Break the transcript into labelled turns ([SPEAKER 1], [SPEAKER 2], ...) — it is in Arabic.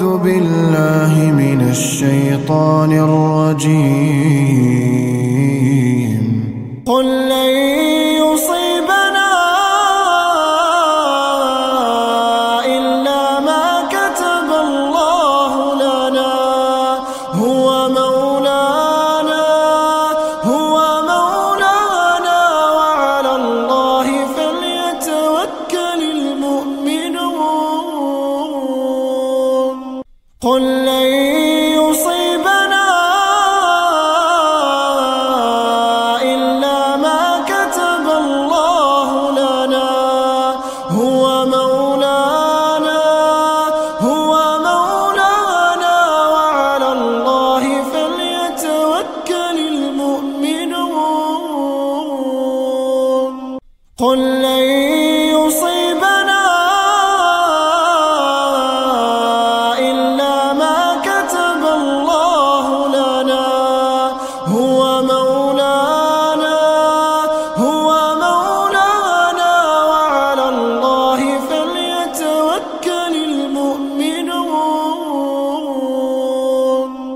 [SPEAKER 1] أعوذ بالله من الشيطان الرجيم. قل لن قل لن يصيبنا إلا ما كتب الله لنا. هو مولانا هو مولانا وعلى الله فليتوكل المؤمنون. قل لن يصيبنا